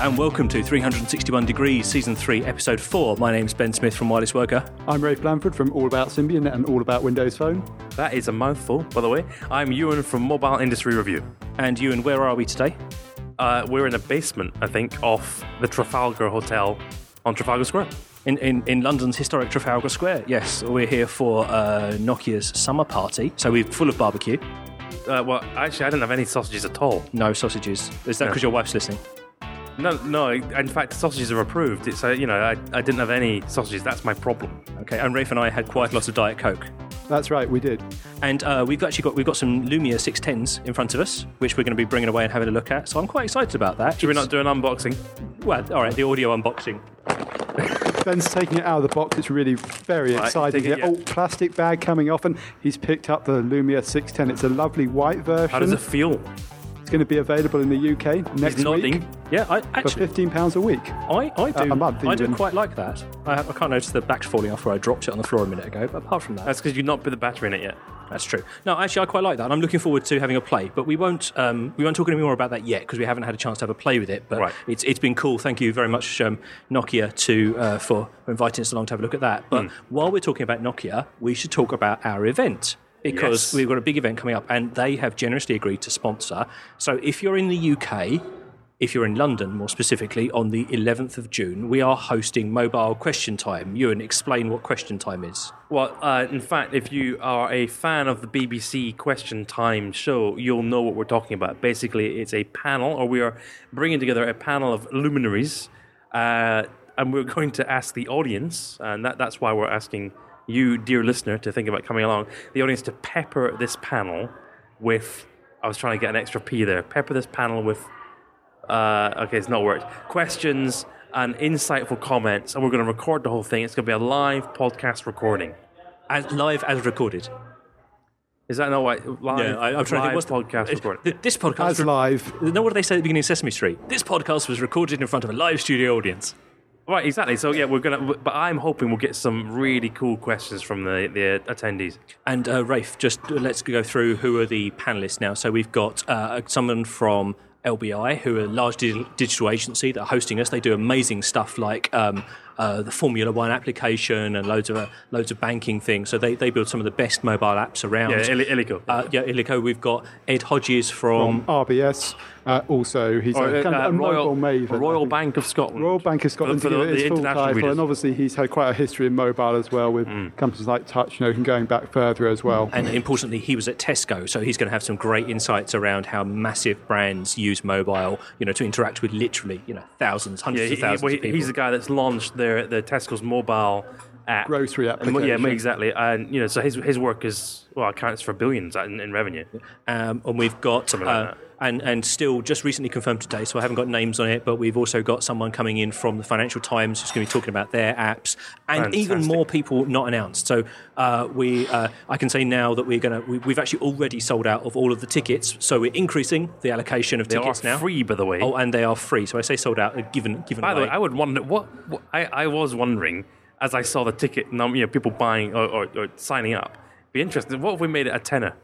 Hello and welcome to 361 Degrees, Season 3, Episode 4. My name's Ben Smith from Wireless Worker. I'm Rafe Blandford from All About Symbian and All About Windows Phone. That is a mouthful, by the way. I'm Ewan from Mobile Industry Review. And Ewan, where are we today? Uh, we're in a basement, I think, of the Trafalgar Hotel on Trafalgar Square. In, in, in London's historic Trafalgar Square, yes. We're here for uh, Nokia's summer party. So we're full of barbecue, Uh, well, actually, I didn't have any sausages at all. no sausages. Is that No. because your wife's listening? No, no. In fact, sausages are approved. It's uh, you know, I, I didn't have any sausages. That's my problem. Okay, and Rafe and I had quite a lot of Diet Coke. That's right, we did. And uh, we've actually got we've got some Lumia 610s in front of us, which we're going to be bringing away and having a look at. So I'm quite excited about that. Should we not do an unboxing? Well, all right, the audio unboxing. Ben's taking it out of the box. It's really very Right, exciting. it, yeah. Oh, plastic bag coming off, and he's picked up the Lumia 610. It's a lovely white version. How does it feel? It's going to be available in the UK next He's nodding. week Yeah, I for £15 a week. I, I do a month I do quite like that. I, I can't notice the back's falling off where I dropped it on the floor a minute ago. But apart from that, That's because you've not put the battery in it yet. That's true. No, actually, I quite like that, and I'm looking forward to having a play. But we won't um, we won't talk any more about that yet because we haven't had a chance to have a play with it. But Right. it's it's been cool. Thank you very much, um, Nokia, to uh, for inviting us along to have a look at that. But while we're talking about Nokia, we should talk about our event. Because Yes. we've got a big event coming up, and they have generously agreed to sponsor. So, if you're in the UK, if you're in London more specifically, on the 11th of June, we are hosting Mobile Question Time. Ewan, explain what Question Time is. Well, uh, in fact, if you are a fan of the BBC Question Time show, you'll know what we're talking about. Basically, it's a panel, or we are bringing together a panel of luminaries, uh, and we're going to ask the audience, and that, that's why we're asking you, dear listener, to think about coming along, the audience to pepper this panel with. I was trying to get an extra P there. Pepper this panel with uh, okay, it's not worked. Questions and insightful comments, and we're going to record the whole thing. It's going to be a live podcast recording. As, live as recorded. Is that not what? Live, Yeah, I, I'm trying to think. What's the- podcast it- recording? th- This podcast. As live. No, what do they say at the beginning of Sesame Street? This podcast was recorded in front of a live studio audience. Right, exactly. So yeah, we're gonna. But I'm hoping we'll get some really cool questions from the the attendees. And uh, Rafe, just uh, let's go through who are the panelists now. So we've got uh, someone from LBI, who are a large digital agency that are hosting us. They do amazing stuff like um, uh, the Formula One application and loads of uh, loads of banking things. So they, they build some of the best mobile apps around. Yeah, Ili- Illico. Uh, yeah, Illico. We've got Ed Hodges from RBS. Uh, also, he's Or, a, kind uh, of a Royal, mobile maven. Royal. Bank of Scotland. Royal Bank of Scotland For to the- give the international title, and obviously he's had quite a history in mobile as well with Mm. companies like Touch, you know, going back further as well. And importantly, he was at Tesco, so he's going to have some great insights around how massive brands use mobile, you know, to interact with literally, you know, thousands, Yeah, hundreds he, of thousands well, of people. he's the guy that's launched their the Tesco's mobile app, Grocery well, yeah, exactly. And you know, so his his work is well accounts for billions in, in revenue. um, and we've got Something like uh, that. And and still just recently confirmed today, so I haven't got names on it, but we've also got someone coming in from the Financial Times who's going to be talking about their apps, and even more people not announced. So uh, we, uh, I can say now that we're going to, we, we've actually already sold out of all of the tickets, so we're increasing the allocation of They tickets are now. free, by the way. Oh, and they are free. So I say sold out, uh, given given By the way, I would wonder what, what I, I was wondering as I saw the ticket number, you know, people buying or, or, or signing up. Be interested. What if we made it a tenner?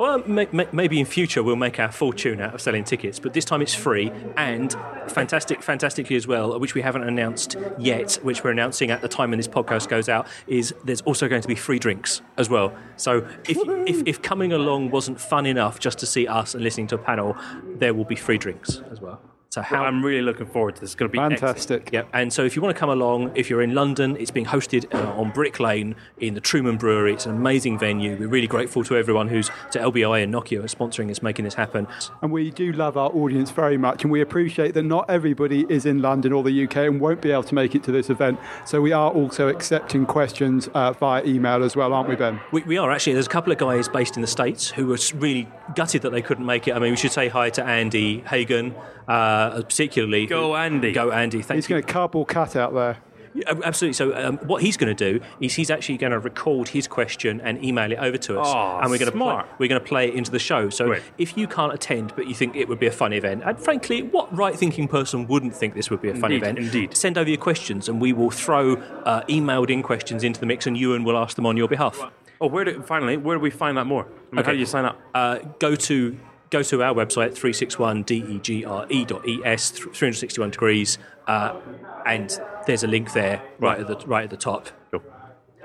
Well, may, may, maybe in future we'll make our fortune out of selling tickets, but this time it's free and fantastic, fantastically as well, which we haven't announced yet, which we're announcing at the time when this podcast goes out, is there's also going to be free drinks as well. So if, if, if coming along wasn't fun enough just to see us and listening to a panel, there will be free drinks as well. So how I'm really looking forward to this. It's going to be excellent. Fantastic. Yep. And so if you want to come along, if you're in London, it's being hosted uh, on Brick Lane in the Truman Brewery. It's an amazing venue. We're really grateful to everyone who's, to LBI and Nokia, are sponsoring us, making this happen. And we do love our audience very much, and we appreciate that not everybody is in London or the UK and won't be able to make it to this event. So we are also accepting questions uh, via email as well, aren't we, Ben? We, we are actually. There's a couple of guys based in the States who were really gutted that they couldn't make it. I mean, we should say hi to Andy Hagan, uh, particularly. Go, Andy. Go, Andy. Thank you. He's you. going to cardboard cut out there. Yeah, Absolutely. So, um, what he's going to do is he's actually going to record his question and email it over to us, Oh, and we're going to play, we're going to play it into the show. So, Great. if you can't attend but you think it would be a fun event, and frankly, what right-thinking person wouldn't think this would be a fun Indeed, event? indeed. Send over your questions, and we will throw uh, emailed-in questions into the mix, and Ewan will ask them on your behalf. Oh, where do finally? Where do we find out more? I mean, How do you sign up? Uh, go to go to our website, 361degre.es, 361 degrees, uh, and there's a link there right at the, right at the top. Cool.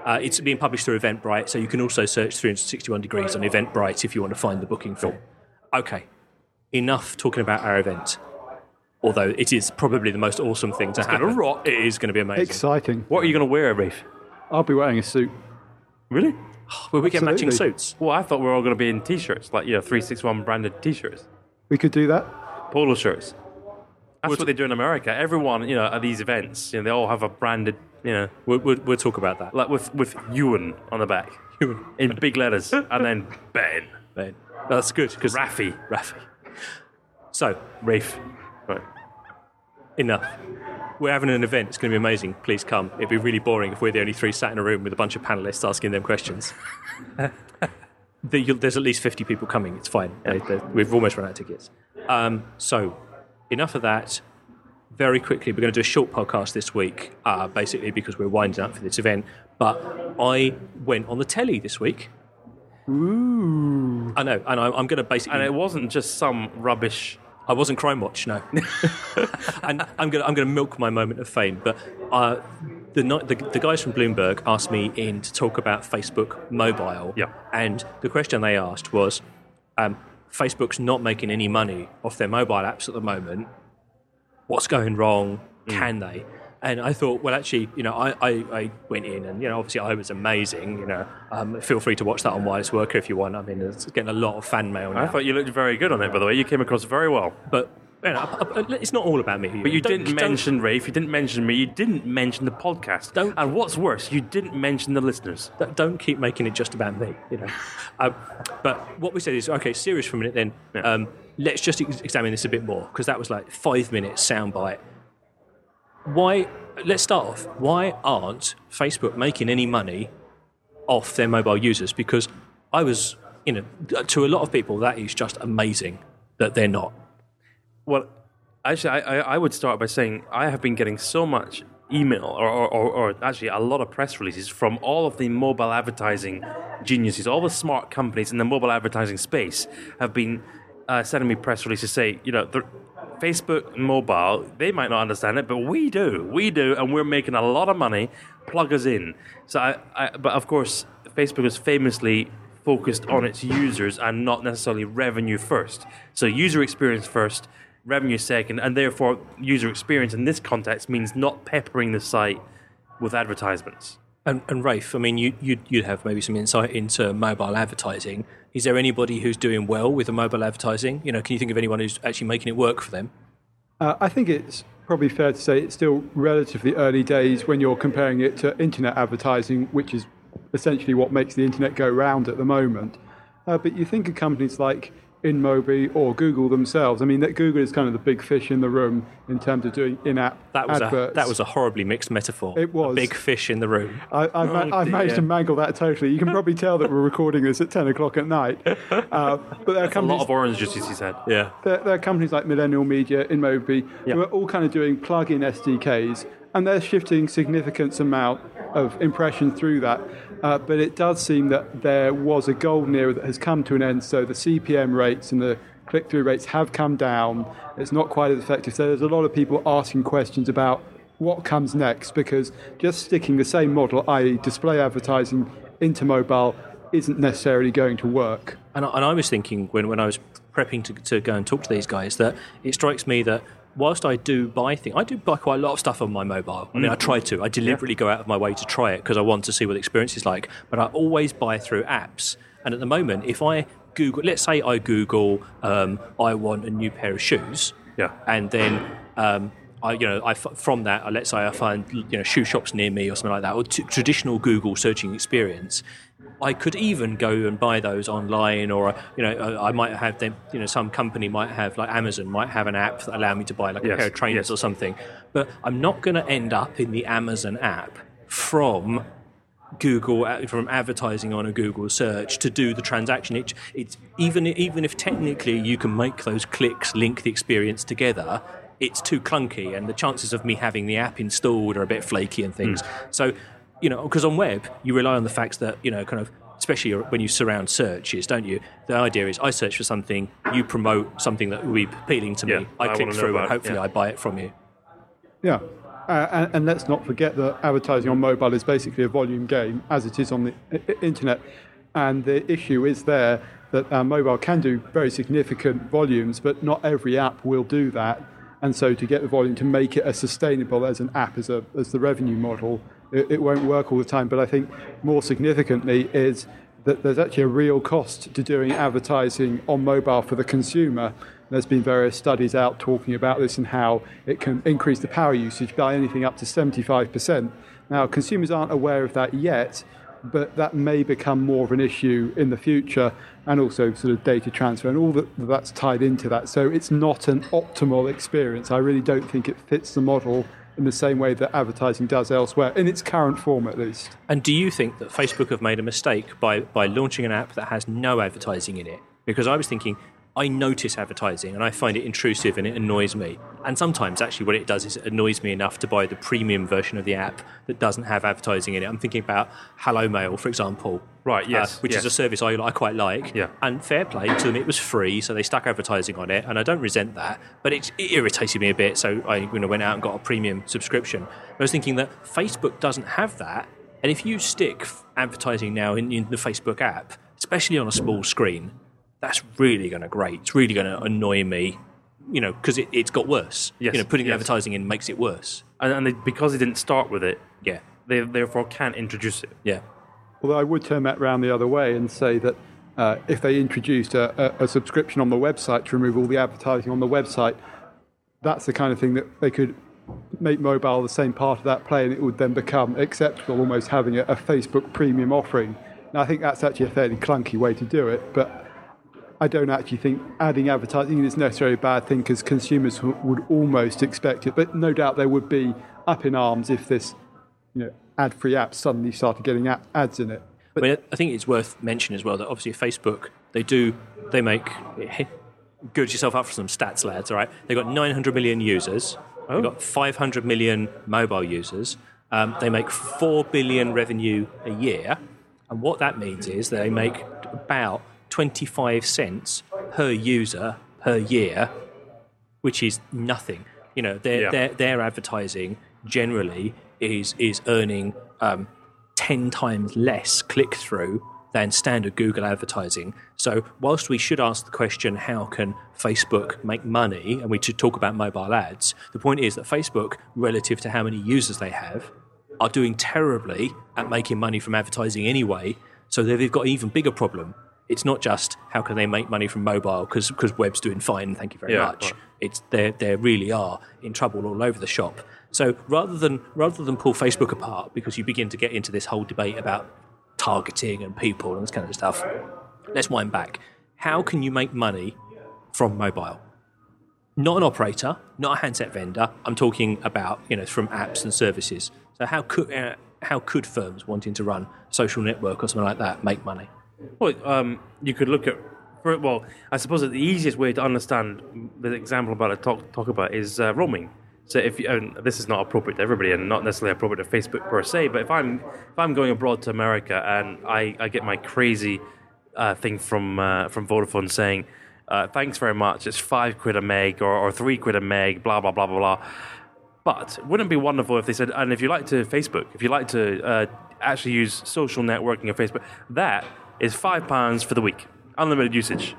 Uh, it's being published through Eventbrite, so you can also search 361 degrees on Eventbrite if you want to find the booking form. Okay, enough talking about our event. Although it is probably the most awesome thing to happen. gonna rock. It is going to be amazing. Exciting. What are you going to wear, Rafe? I'll be wearing a suit. Really? Will we get matching suits? Well, I thought we were all going to be in t-shirts, like you know, three six one branded t-shirts, We could do that. polo shirts. That's what they do in America. Everyone, you know, at these events, you know, they all have a branded, you know, We'll, we'll, we'll talk about that. like with with Ewan on the back Ewan in big letters, and then Ben, Ben. That's good because Rafi, Rafi. So, Rafe. Right. Enough. We're having an event. It's going to be amazing. Please come. It'd be really boring if we're the only three sat in a room with a bunch of panelists asking them questions. The- you'll- There's at least 50 people coming. It's fine. They- we've almost run out of tickets. Um, so, enough of that. Very quickly, we're going to do a short podcast this week, uh, basically because we're winding up for this event. But I went on the telly this week. Ooh. I know, and I, I'm going to basically. And it wasn't just some rubbish. I wasn't Crime Watch, no. and I'm going to milk my moment of fame, but uh, the, the the guys from Bloomberg asked me in to talk about Facebook mobile. Yeah. And the question they asked was, um, Facebook's not making any money off their mobile apps at the moment. What's going wrong? Can they? And I thought, well, actually, you know, I, I, I went in and, you know, obviously I was amazing, you know. Um, feel free to watch that on Wireless Worker if you want. I mean, it's getting a lot of fan mail now. I thought you looked very good on it, by the way. You came across very well. But you know, it's not all about me. But you Don't- didn't mention Rafe. You didn't mention me. You didn't mention the podcast. Don't- and what's worse, you didn't mention the listeners. don't- Don't keep making it just about me. You know. um, but what we said is okay. Serious for a minute. Then Yeah. um, let's just ex- examine this a bit more because that was like five minutes soundbite. Why? Let's start off. Why aren't Facebook making any money off their mobile users? Because I was, you know, to a lot of people that is just amazing that they're not. Well, actually, I, I, would start by saying I have been getting so much email, or, or, or, or actually a lot of press releases from all of the mobile advertising geniuses, all the smart companies in the mobile advertising space have been uh, sending me press releases say, you know, Facebook mobile, they might not understand it, but we do. We do, and we're making a lot of money. Plug us in. So, I, I, but of course, Facebook is famously focused on its users and not necessarily revenue first. So, user experience first, revenue second, and therefore, user experience in this context means not peppering the site with advertisements. And, and Rafe, I mean, you, you'd, you'd have maybe some insight into mobile advertising. Is there anybody who's doing well with the mobile advertising? You know, can you think of anyone who's actually making it work for them? Uh, I think it's probably fair to say it's still relatively early days when you're comparing it to internet advertising, which is essentially what makes the internet go round at the moment. Uh, but you think of companies like InMobi or Google themselves. I mean, that Google is kind of the big fish in the room in terms of doing in-app That was adverts. a that was a horribly mixed metaphor. It was. a big fish in the room. I, I, ma- Oh, I managed to mangle that totally. You can probably tell that we're recording this at 10 o'clock at night. Uh, but there are A lot companies, of orange juice, he said. Yeah, there, there are companies like Millennial Media, InMobi, Yeah. who are all kind of doing plug-in SDKs, and they're shifting significant amount of impression through that. Uh, but it does seem that there was a golden era that has come to an end. So the CPM rates and the click-through rates have come down. It's not quite as effective. So there's a lot of people asking questions about what comes next because just sticking the same model, i.e., display advertising, into mobile isn't necessarily going to work. and I, and I was thinking when, when I was prepping to, to go and talk to these guys that it strikes me that whilst I do buy things, I do buy quite a lot of stuff on my mobile. I mean, I try to. I deliberately go out of my way to try it because I want to see what the experience is like. But I always buy through apps. And at the moment, if I Google, let's say I Google, um, I want a new pair of shoes. Yeah. and then um, I, you know, I from that, uh, let's say I find you know shoe shops near me or something like that, or t- traditional Google searching experience. I could even go and buy those online, or you know, I might have them. You know, some company might have, like Amazon, might have an app that allow me to buy like a pair of trainers yes. or something. But I'm not going to end up in the Amazon app from Google uh, from advertising on a Google search to do the transaction. It, it's even even if technically you can make those clicks link the experience together, it's too clunky, and the chances of me having the app installed are a bit flaky and things. So, you know, because on web you rely on the fact that you know kind of especially when you surround searches, don't you? The idea is I search for something, you promote something that will be appealing to me. Yeah, I I click through and about it, hopefully yeah. I buy it from you. Yeah. Uh, and, and let's not forget that advertising on mobile is basically a volume game, as it is on the i- i- internet. And the issue is there that uh, mobile can do very significant volumes, but not every app will do that. And so, to get the volume to make it as sustainable as an app, as, a, as the revenue model, it, it won't work all the time. But I think more significantly is that there's actually a real cost to doing advertising on mobile for the consumer. There's been various studies out talking about this and how it can increase the power usage by anything up to 75%. Now, consumers aren't aware of that yet, but that may become more of an issue in the future, and also sort of data transfer and all that that's tied into that. So it's not an optimal experience. I really don't think it fits the model in the same way that advertising does elsewhere, in its current form at least. And do you think that Facebook have made a mistake by, by launching an app that has no advertising in it? Because I was thinking, I notice advertising and I find it intrusive and it annoys me. And sometimes, actually, what it does is it annoys me enough to buy the premium version of the app that doesn't have advertising in it. I'm thinking about Hello Mail, for example. Right, yes, uh, which is a service I, I quite like. Yeah. And fair play to them, it was free, so they stuck advertising on it, and I don't resent that. But it, it irritated me a bit, so I you know, went out and got a premium subscription. I was thinking that Facebook doesn't have that, and if you stick advertising now in, in the Facebook app, especially on a small screen, that's really going to grate. It's really going to annoy me, you know, because it, it's got worse. Yes, You know, putting yes. advertising in makes it worse. And, and they, because they didn't start with it, Yeah, they therefore can't introduce it. yeah. Although I would turn that round the other way and say that uh, if they introduced a, a, a subscription on the website to remove all the advertising on the website, that's the kind of thing that they could make mobile the same part of that play, and it would then become acceptable, almost having a, a Facebook premium offering. Now, I think that's actually a fairly clunky way to do it, but I don't actually think adding advertising is necessarily a bad thing because consumers w- would almost expect it. But no doubt they would be up in arms if this, you know, ad-free app suddenly started getting a- ads in it. I mean, I think it's worth mentioning as well that obviously Facebook they do they make good yourself up for some stats, lads. All right, they've got 900 million users. They've got 500 million mobile users. Um, they make four billion revenue a year, and what that means is they make about 25 cents per user per year, which is nothing. You know, their Yeah. their, their advertising generally is is earning um, ten times less click through than standard Google advertising. So, whilst we should ask the question, how can Facebook make money, and we should talk about mobile ads, the point is that Facebook, relative to how many users they have, are doing terribly at making money from advertising anyway. So they've got an even bigger problem. It's not just how can they make money from mobile because web's doing fine, thank you very Yeah, much. right. It's they they really are in trouble all over the shop. So rather than rather than pull Facebook apart because you begin to get into this whole debate about targeting and people and this kind of stuff, let's wind back. How can you make money from mobile? Not an operator, not a handset vendor. I'm talking about you know from apps and services. So how could uh, how could firms wanting to run social network or something like that make money? Well, um, you could look at, well, I suppose that the easiest way to understand the example about to talk, talk about is uh, roaming. So if you, and this is not appropriate to everybody and not necessarily appropriate to Facebook per se, but if I'm if I'm going abroad to America and I, I get my crazy uh, thing from uh, from Vodafone saying, uh, thanks very much, it's five quid a meg or, or three quid a meg, blah blah blah blah blah. But wouldn't it be wonderful if they said, and if you like to Facebook, if you like to uh, actually use social networking of Facebook, that is five pounds for the week, unlimited usage.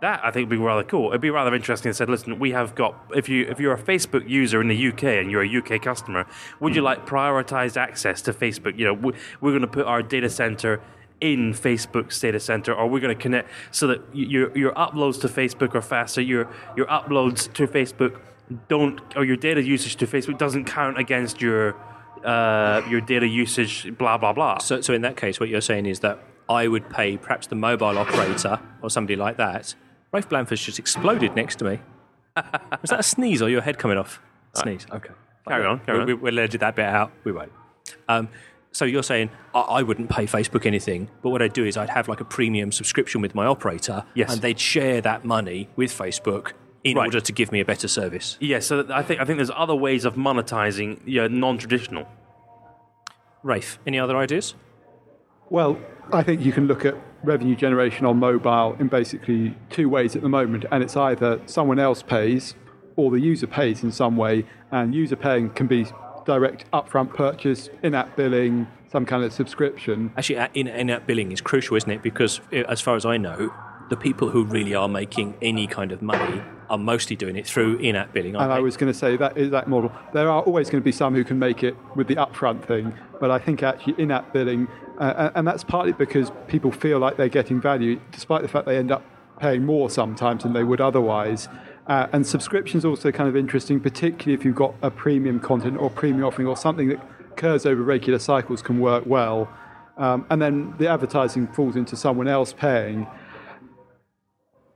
That I think would be rather cool. It'd be rather interesting. If said, listen, we have got if you if you're a Facebook user in the UK and you're a UK customer, would you like prioritized access to Facebook? You know, we- we're going to put our data center in Facebook's data center, or we're going to connect so that your your uploads to Facebook are faster. Your your uploads to Facebook don't, or your data usage to Facebook doesn't count against your uh, your data usage. Blah blah blah. So, so in that case, what you're saying is that I would pay perhaps the mobile operator or somebody like that. Rafe Blandford's just exploded next to me. Was that a sneeze or your head coming off? Sneeze. Okay. Carry on, carry we, on. We, we'll edit that bit out. We won't. Um, so you're saying I, I wouldn't pay Facebook anything, but what I'd do is I'd have like a premium subscription with my operator, Yes. and they'd share that money with Facebook in Right. order to give me a better service. Yeah, so I think I think there's other ways of monetizing yeah, non-traditional. Rafe, any other ideas? Well, I think you can look at revenue generation on mobile in basically two ways at the moment, and it's either someone else pays or the user pays in some way, and user paying can be direct upfront purchase, in-app billing, some kind of subscription. Actually, in- in-app billing is crucial, isn't it? Because uh, as far as I know, the people who really are making any kind of money are mostly doing it through in-app billing. Aren't And I was going to say that is that model. There are always going to be some who can make it with the upfront thing, but I think actually in-app billing, uh, and that's partly because people feel like they're getting value, despite the fact they end up paying more sometimes than they would otherwise. Uh, and subscriptions also kind of interesting, particularly if you've got a premium content or premium offering or something that occurs over regular cycles can work well. Um, and then the advertising falls into someone else paying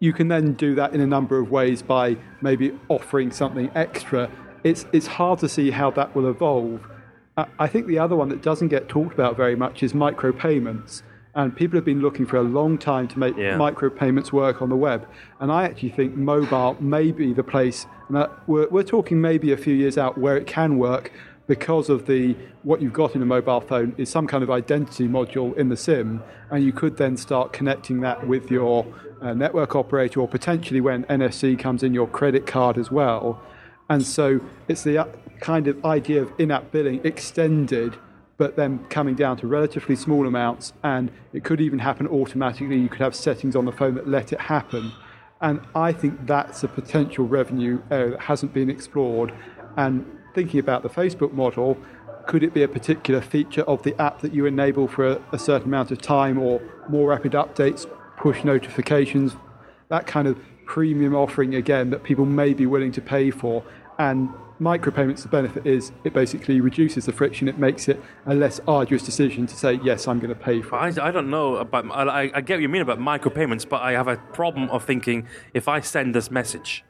you can then do that in a number of ways by maybe offering something extra. It's, it's hard to see how that will evolve. I- think the other one that doesn't get talked about very much is micropayments. And people have been looking for a long time to make Yeah. micropayments work on the web. And I actually think mobile may be the place. And uh, we're, we're talking maybe a few years out where it can work because of the what you've got in a mobile phone is some kind of identity module in the SIM, and you could then start connecting that with your uh, network operator, or potentially when NFC comes in, your credit card as well. And so it's the uh, kind of idea of in-app billing extended, but then coming down to relatively small amounts, and it could even happen automatically. You could have settings on the phone that let it happen. And I think that's a potential revenue area that hasn't been explored. And thinking about the Facebook model, could it be a particular feature of the app that you enable for a, a certain amount of time or more rapid updates, push notifications, that kind of premium offering again that people may be willing to pay for? And micropayments, the benefit is it basically reduces the friction, it makes it a less arduous decision to say, yes, I'm going to pay for it. I, I don't know about. I, I get what you mean about micropayments, but I have a problem of thinking if I send this message,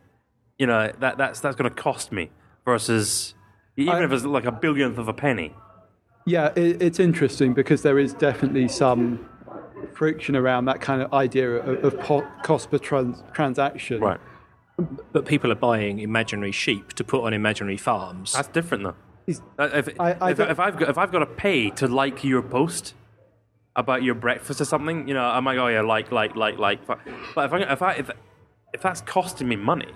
you know, that that's that's going to cost me versus even I- if it's like a billionth of a penny. Yeah, it, it's interesting because there is definitely some friction around that kind of idea of, of po- cost per trans- transaction. Right. But people are buying imaginary sheep to put on imaginary farms. That's different though. Is- Uh, If, I, I if, if, I've got, if I've got to pay to like your post about your breakfast or something, you know, I'm like, oh yeah, like, like, like, like. But if I, if I, if, if that's costing me money,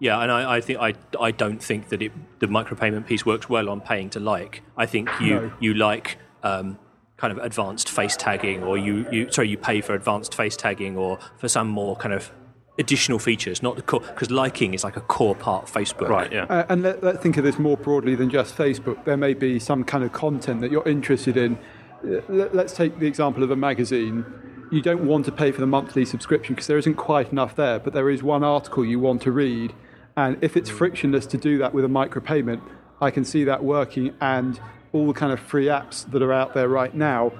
Yeah, and I, I think I, I don't think that it, the micropayment piece works well on paying to like. I think you No. you like um, kind of advanced face tagging, or you, you sorry you pay for advanced face tagging, or for some more kind of additional features. Not the core because liking is like a core part of Facebook. right? Yeah. Uh, and let, let's think of this more broadly than just Facebook. There may be some kind of content that you're interested in. Uh, let- Let's take the example of a magazine. You don't want to pay for the monthly subscription because there isn't quite enough there, but there is one article you want to read. And if it's mm. frictionless to do that with a micropayment, I can see that working. And all the kind of free apps that are out there right now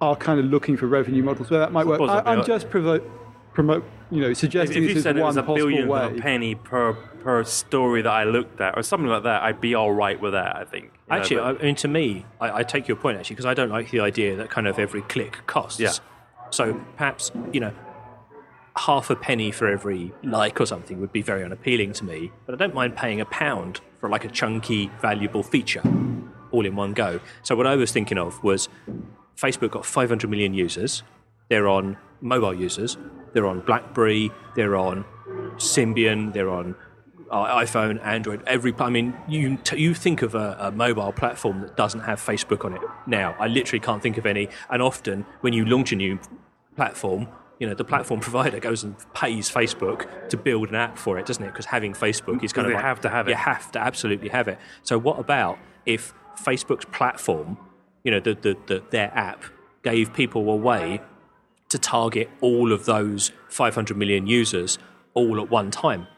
are kind of looking for revenue models where that might work. I, I'm just provoke, promote, you know, suggesting if this you is said it one was a possible billionth way. of a penny per per story that I looked at, or something like that, I'd be all right with that. I think. You know, Actually, but- I mean, to me, I, I take your point actually because I don't like the idea that kind of every click costs. Yeah. So perhaps you know, half a penny for every like or something would be very unappealing to me. But I don't mind paying a pound for like a chunky, valuable feature, all in one go. So what I was thinking of was, Facebook got 500 million users. They're on mobile users. They're on BlackBerry. They're on Symbian. They're on uh, iPhone, Android, every. I mean, you you think of a, a mobile platform that doesn't have Facebook on it now. I literally can't think of any. And often, when you launch a new platform, you know the platform provider goes and pays Facebook to build an app for it, doesn't it? Because having Facebook is kind of like, have to have it. You have to absolutely have it. So what about if Facebook's platform, you know, the, the, the, their app gave people a way to target all of those 500 million users all at one time?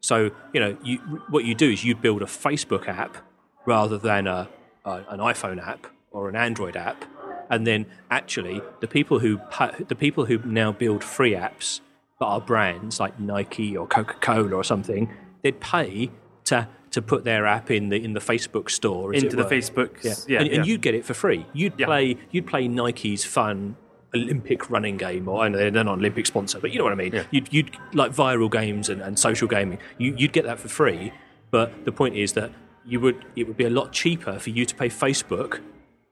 So you know, you, what you do is you build a Facebook app rather than a, a an iPhone app or an Android app, and then actually the people who the people who now build free apps that are brands like Nike or Coca Cola or something, they'd pay to to put their app in the in the Facebook store into the. Facebook. Yeah, Yeah, and, and yeah. you'd get it for free. You'd Yeah. play you'd play Nike's fun Olympic running game, or I know they're not an Olympic sponsor, but you know what I mean. Yeah. You'd, you'd like viral games and, and social gaming. You, you'd get that for free, but the point is that you would it would be a lot cheaper for you to pay Facebook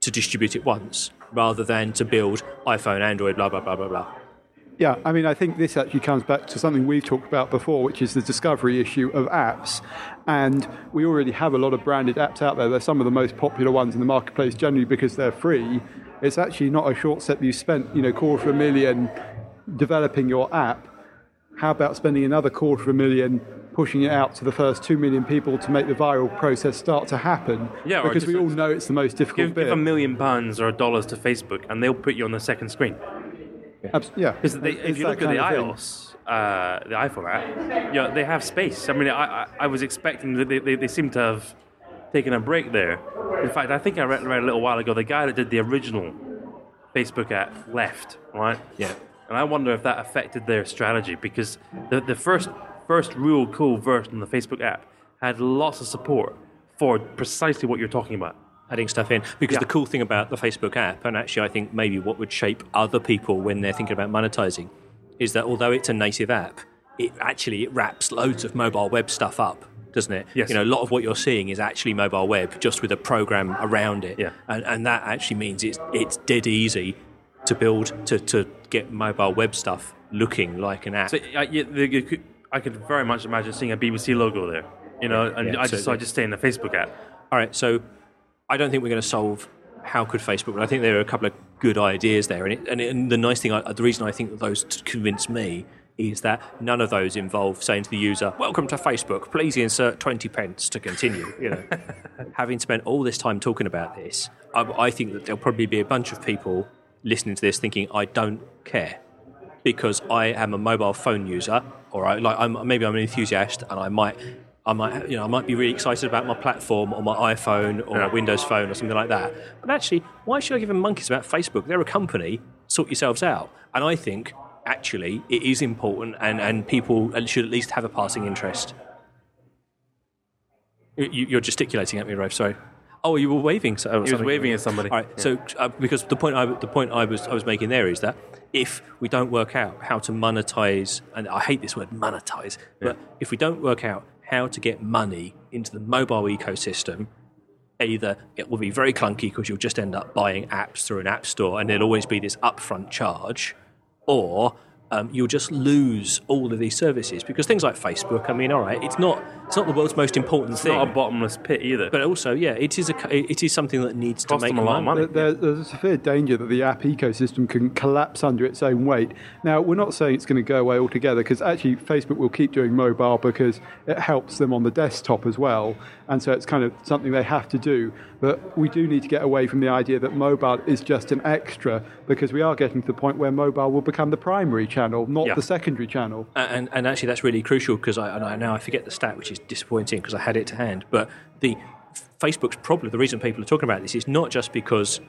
to distribute it once rather than to build iPhone, Android, blah blah blah blah blah. Yeah, I mean, I think this actually comes back to something we've talked about before, which is the discovery issue of apps. And we already have a lot of branded apps out there. They're some of the most popular ones in the marketplace, generally because they're free. It's actually not a short step. You spent, you know, quarter of a million developing your app. How about spending another quarter of a million pushing it out to the first two million people to make the viral process start to happen? Yeah, because we all know it's the most difficult Give, bit. give a million pounds or dollars to Facebook, and they'll put you on the second screen. Abs- yeah, Because if you look at the kind of thing. iOS, uh, the iPhone app, yeah, they have space. I mean, I, I, I was expecting that they, they, they seem to have taken a break there. In fact, I think I read, read a little while ago the guy that did the original Facebook app left, right? Yeah. And I wonder if that affected their strategy because the, the first first real cool version of the Facebook app had lots of support for precisely what you're talking about. adding stuff in. Because Yeah. the cool thing about the Facebook app, and actually I think maybe what would shape other people when they're thinking about monetizing, is that although it's a native app, it actually it wraps loads of mobile web stuff up, doesn't it? Yes. You know, a lot of what you're seeing is actually mobile web, just with a program around it. Yeah. And, and that actually means it's it's dead easy to build to, to get mobile web stuff looking like an app. So uh, the, you I could very much imagine seeing a BBC logo there, you know, and yeah, I just so I just stay in the Facebook app. All right, so I don't think we're going to solve how could Facebook, but I think there are a couple of good ideas there. And, it, and, it, and the nice thing, I, the reason I think that those convince me is that none of those involve saying to the user, "Welcome to Facebook. Please insert twenty pence to continue." You know, having spent all this time talking about this, I, I think that there'll probably be a bunch of people listening to this thinking, "I don't care." Because I am a mobile phone user, or I, like I'm, maybe I'm an enthusiast, and I might, I might, you know, I might be really excited about my platform or my iPhone or my Windows Phone or something like that. But actually, why should I give a monkeys about Facebook? They're a company. Sort yourselves out. And I think actually it is important, and and people should at least have a passing interest. You, you're gesticulating at me, Rafe. Sorry. Oh, you were waving. So, He was waving at somebody. All right. So, uh, because the point I the point I was I was making there is that if we don't work out how to monetize, and I hate this word monetize, but if we don't work out how to get money into the mobile ecosystem, either it will be very clunky because you'll just end up buying apps through an app store, and there'll always be this upfront charge, or um, you'll just lose all of these services because things like Facebook. I mean, all right, it's not it's not the world's most important It's thing, not a bottomless pit either. but also, yeah, it is a it is something that needs to make them a lot of money. There, there's a severe danger that the app ecosystem can collapse under its own weight. Now, we're not saying it's going to go away altogether because actually Facebook will keep doing mobile because it helps them on the desktop as well. And so it's kind of something they have to do. But we do need to get away from the idea that mobile is just an extra because we are getting to the point where mobile will become the primary channel, not Yeah. the secondary channel. and and actually that's really crucial because I, I now I forget the stat, which is disappointing because I had it to hand. But the Facebook's problem, the reason people are talking about this is not just because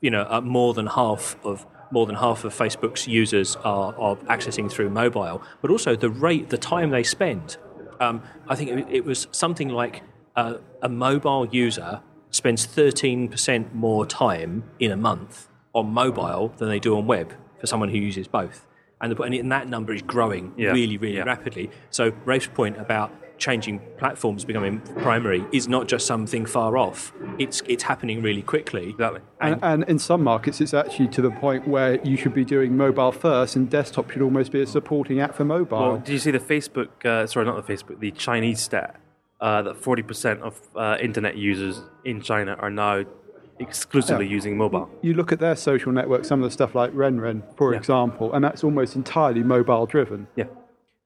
you know uh, more than half of more than half of Facebook's users are, are accessing through mobile, but also the rate, the time they spend. Um, I think it, it was something like uh, a mobile user spends 13% more time in a month on mobile than they do on web for someone who uses both. And, the, and that number is growing Yeah. really, really Yeah. rapidly. So Rafe's point about changing platforms becoming primary is not just something far off. It's it's happening really quickly. Exactly. And, and in some markets, it's actually to the point where you should be doing mobile first, and desktop should almost be a supporting app for mobile. Well, did you see the Facebook? Uh, sorry, not the Facebook. The Chinese stat uh, that forty percent of uh, internet users in China are now exclusively Yeah. using mobile. you look at their social network, some of the stuff like RenRen, for Yeah. example, and that's almost entirely mobile driven. Yeah.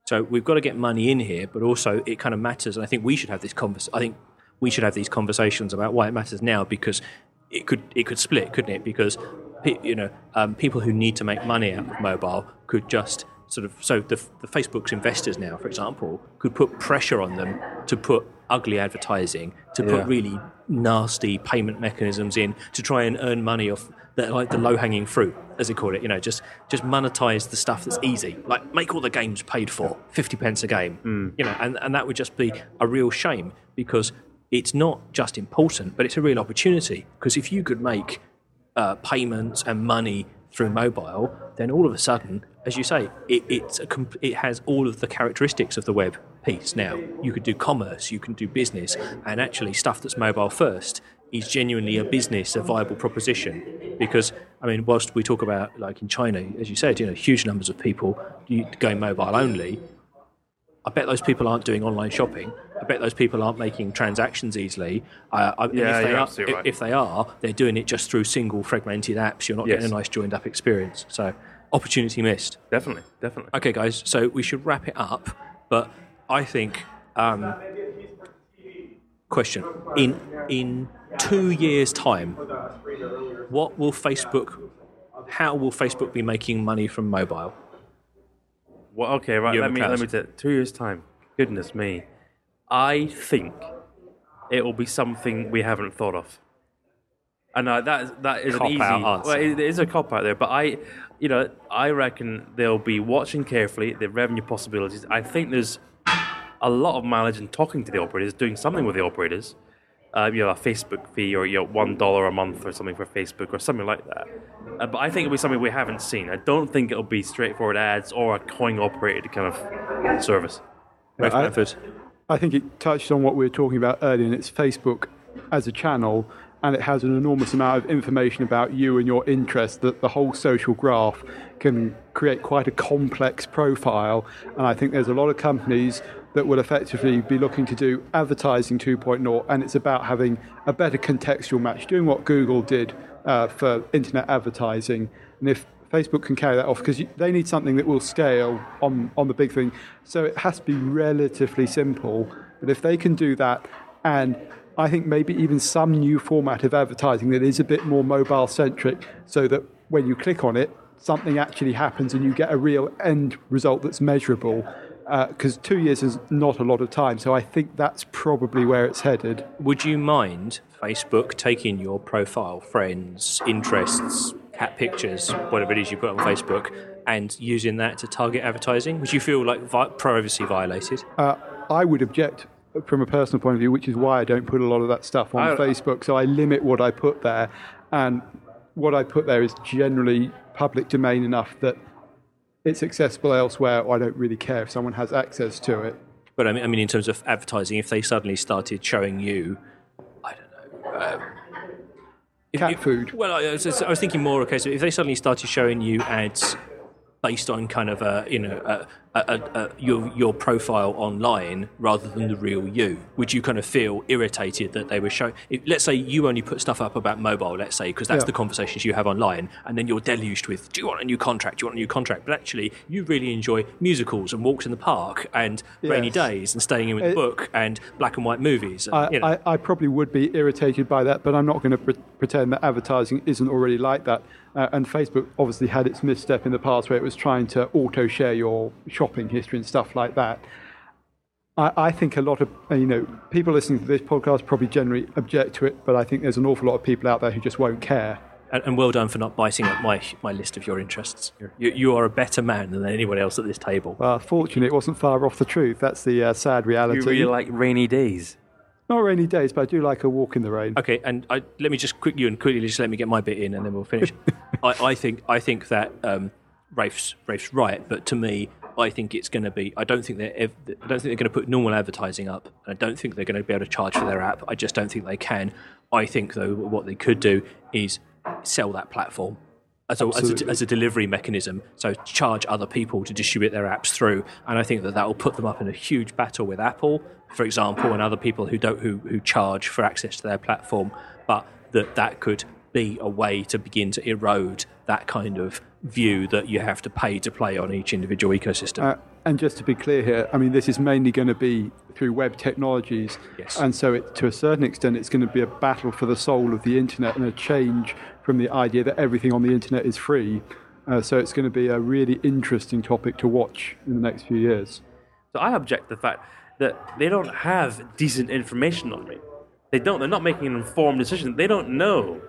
So we've got to get money in here, but also it kind of matters. And I think we should have this convers. I think we should have these conversations about why it matters now because it could it could split, couldn't it? Because you know um, people who need to make money out of mobile could just sort of so the, the Facebook's investors now, for example, could put pressure on them to put ugly advertising, to Yeah. put really nasty payment mechanisms in to try and earn money off the, like the low hanging fruit, as they call it. You know, just just monetize the stuff that's easy, like make all the games paid for, fifty pence a game. You know, and, and that would just be a real shame because it's not just important, but it's a real opportunity. Because if you could make uh, payments and money through mobile, then all of a sudden, as you say, it, it's a it has all of the characteristics of the web piece now. You could do commerce, you can do business, and actually stuff that's mobile first is genuinely a business, a viable proposition. Because I mean, whilst we talk about like in China, as you said, you know, huge numbers of people going mobile only. I bet those people aren't doing online shopping. I bet those people aren't making transactions easily. Uh, I, Yeah, if they are, right. if they are, they're doing it just through single fragmented apps. You're not Yes. getting a nice joined up experience. So opportunity missed. Definitely, definitely. Okay, guys, so we should wrap it up. But I think, um, question in in two years' time, what will Facebook? How will Facebook be making money from mobile? Well, okay, right. Let me let me two years time. Goodness me, I think it will be something we haven't thought of. And uh, that that is an easy. Well, it is a cop out there, but I, you know, I reckon they'll be watching carefully the revenue possibilities. I think there's a lot of mileage in talking to the operators, doing something with the operators. Uh, you know, a Facebook fee or you know, one dollar a month or something for Facebook or something like that. Uh, but I think it'll be something we haven't seen. I don't think it'll be straightforward ads or a coin operated kind of service. I- I think it touched on what we were talking about earlier, and it's Facebook as a channel, and it has an enormous amount of information about you and your interests that the whole social graph can create quite a complex profile. And I think there's a lot of companies that will effectively be looking to do advertising 2.0, and it's about having a better contextual match, doing what Google did uh, for internet advertising. And if Facebook can carry that off because they need something that will scale on, on the big thing. So it has to be relatively simple. But if they can do that, and I think maybe even some new format of advertising that is a bit more mobile centric, so that when you click on it, something actually happens and you get a real end result that's measurable. Because two years is not a lot of time. So I think that's probably where it's headed. Would you mind Facebook taking your profile, friends, interests, cat pictures, whatever it is you put on Facebook, and using that to target advertising? Would you feel like vi- privacy violated? Uh, I would object from a personal point of view, which is why I don't put a lot of that stuff on I- Facebook. So I limit what I put there, and what I put there is generally public domain enough that it's accessible elsewhere. Or I don't really care if someone has access to it. But I mean, I mean, in terms of advertising, if they suddenly started showing you, I don't know, um, if- Cat if- food. Well, I was, I was thinking more. Okay, so if they suddenly started showing you ads based on kind of a you know a, a, a, a, your your profile online rather than the real you, would you kind of feel irritated that they were showing? Let's say you only put stuff up about mobile, let's say because that's Yeah. the conversations you have online, and then you're deluged with, do you want a new contract? Do you want a new contract? But actually, you really enjoy musicals and walks in the park and rainy days and staying in with a It- book and black and white movies. And, I, you know. I, I probably would be irritated by that, but I'm not going to pre- pretend that advertising isn't already like that. Uh, and Facebook obviously had its misstep in the past where it was trying to auto share your shopping history and stuff like that. I, I think a lot of you know people listening to this podcast probably generally object to it, but I think there's an awful lot of people out there who just won't care. And, and well done for not biting at my my list of your interests. You're, you, you are a better man than anyone else at this table. Well, fortunately, it wasn't far off the truth. That's the uh, sad reality. You really like rainy days. Not rainy days, but I do like a walk in the rain. Okay, and I, let me just quick you and quickly just let me get my bit in, and then we'll finish. I, I think I think that um, Rafe's Rafe's right, but to me, I think it's going to be. I don't think they're. ev- I don't think they're going to put normal advertising up. and I don't think they're going to be able to charge for their app. I just don't think they can. I think though what they could do is sell that platform. As a, as, a, as a delivery mechanism, so charge other people to distribute their apps through, and I think that that will put them up in a huge battle with Apple, for example, and other people who don't who, who charge for access to their platform. But that that could be a way to begin to erode that kind of view that you have to pay to play on each individual ecosystem. Uh, and just to be clear here, I mean, this is mainly going to be through web technologies. Yes. And so, it, to a certain extent, it's going to be a battle for the soul of the internet and a change from the idea that everything on the internet is free. Uh, so, it's going to be a really interesting topic to watch in the next few years. So I object to the fact that they don't have decent information on me. They don't. They're not making an informed decision. They don't know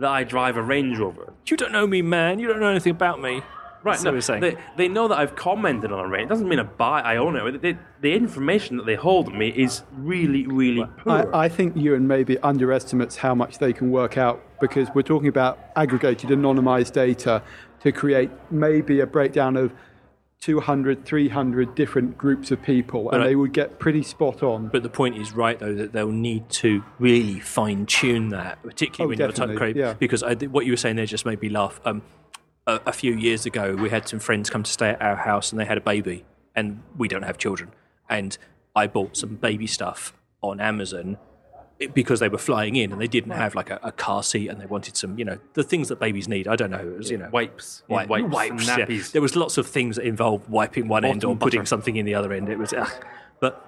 that I drive a Range Rover. you don't know me, man. You don't know anything about me. Right. That's no, what we're saying. They, they know that I've commented on a Range. It doesn't mean I buy. I own it. They, the information that they hold of me is really, really poor. I, I think Ewan maybe underestimates how much they can work out because we're talking about aggregated, anonymized data to create maybe a breakdown of 200, 300 different groups of people, and they would get pretty spot on. But the point is right though that they'll need to really fine tune that, particularly Oh, when you're definitely, type yeah. Because I, what you were saying there just made me laugh. Um, a, a few years ago, we had some friends come to stay at our house, and they had a baby, and we don't have children, and I bought some baby stuff on Amazon. It- Because they were flying in and they didn't have like a, a car seat and they wanted some, you know, the things that babies need. I don't know. It was, you know, Wipes, Wipe- wipes, wipes, and yeah. nappies. There was lots of things that involved wiping one end or Bottom putting something in the other end. It was, ugh. but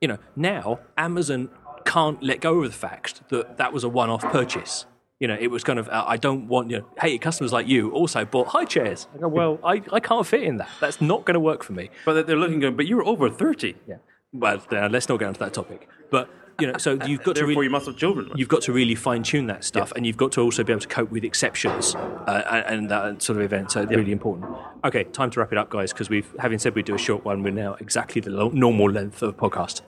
you know, now Amazon can't let go of the fact that that was a one-off purchase. You know, it was kind of uh, I don't want you know, hey, customers like you also bought high chairs. I go, well, I, I can't fit in that. That's not going to work for me. But they're looking going, but you were over 30. Yeah. Well, uh, let's not get into that topic. But you know, so you've got to Therefore, really, you must have children. you've got to really fine tune that stuff, and you've got to also be able to cope with exceptions uh, and that sort of event. So it's really important. Okay, time to wrap it up, guys, because we've having said we'd do a short one, we're now exactly the lo- normal length of a podcast.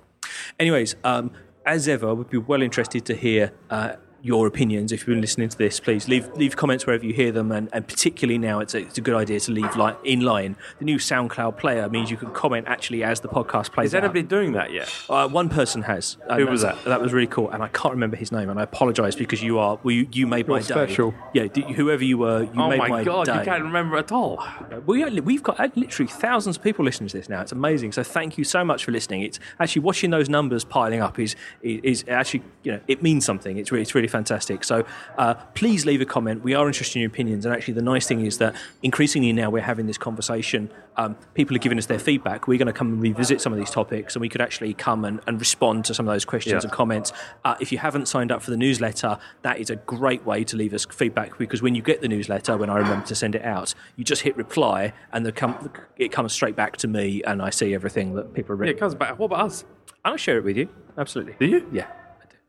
Anyways, um, as ever, we'd be well interested to hear. Uh, your opinions. If you've been listening to this, please leave leave comments wherever you hear them, and, and particularly now, it's a, it's a good idea to leave li- in line. The new SoundCloud player means you can comment actually as the podcast plays Is out. anybody doing that yet? Uh, one person has. Who was that's- That was really cool, and I can't remember his name. And I apologise because you are well, you, you made my You're day. special. Yeah, d- whoever you were, you Oh made my, god, day. you can't remember at all. We are, we've got uh, literally thousands of people listening to this now. It's amazing. So thank you so much for listening. It's actually watching those numbers piling up is is, is actually you know it means something. It's really it's really fantastic. So uh, please leave a comment. We are interested in your opinions. And actually, the nice thing is that increasingly now we're having this conversation. Um, people are giving us their feedback. We're going to come and revisit some of these topics, and we could actually come and, and respond to some of those questions Yeah. and comments. Uh, if you haven't signed up for the newsletter, that is a great way to leave us feedback because when you get the newsletter, when I remember to send it out, you just hit reply and the com- it comes straight back to me and I see everything that people are Yeah, it comes back. What about us? I'll share it with you. Absolutely. Do you? Yeah.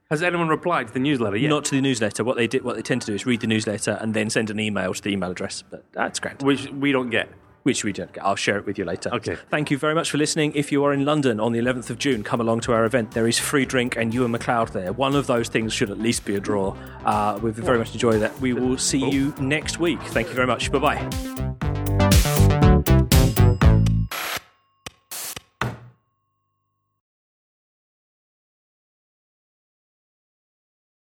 Has anyone replied to the newsletter yet? Not to the newsletter. What they did, what they tend to do is read the newsletter and then send an email to the email address. But that's great. Which we don't get. Which we don't get. I'll share it with you later. Okay. Thank you very much for listening. If you are in London on the 11th of June, come along to our event. There is free drink and Ewan MacLeod there. One of those things should at least be a draw. Uh, we've very much enjoyed that. We will see you next week. Thank you very much. Bye bye.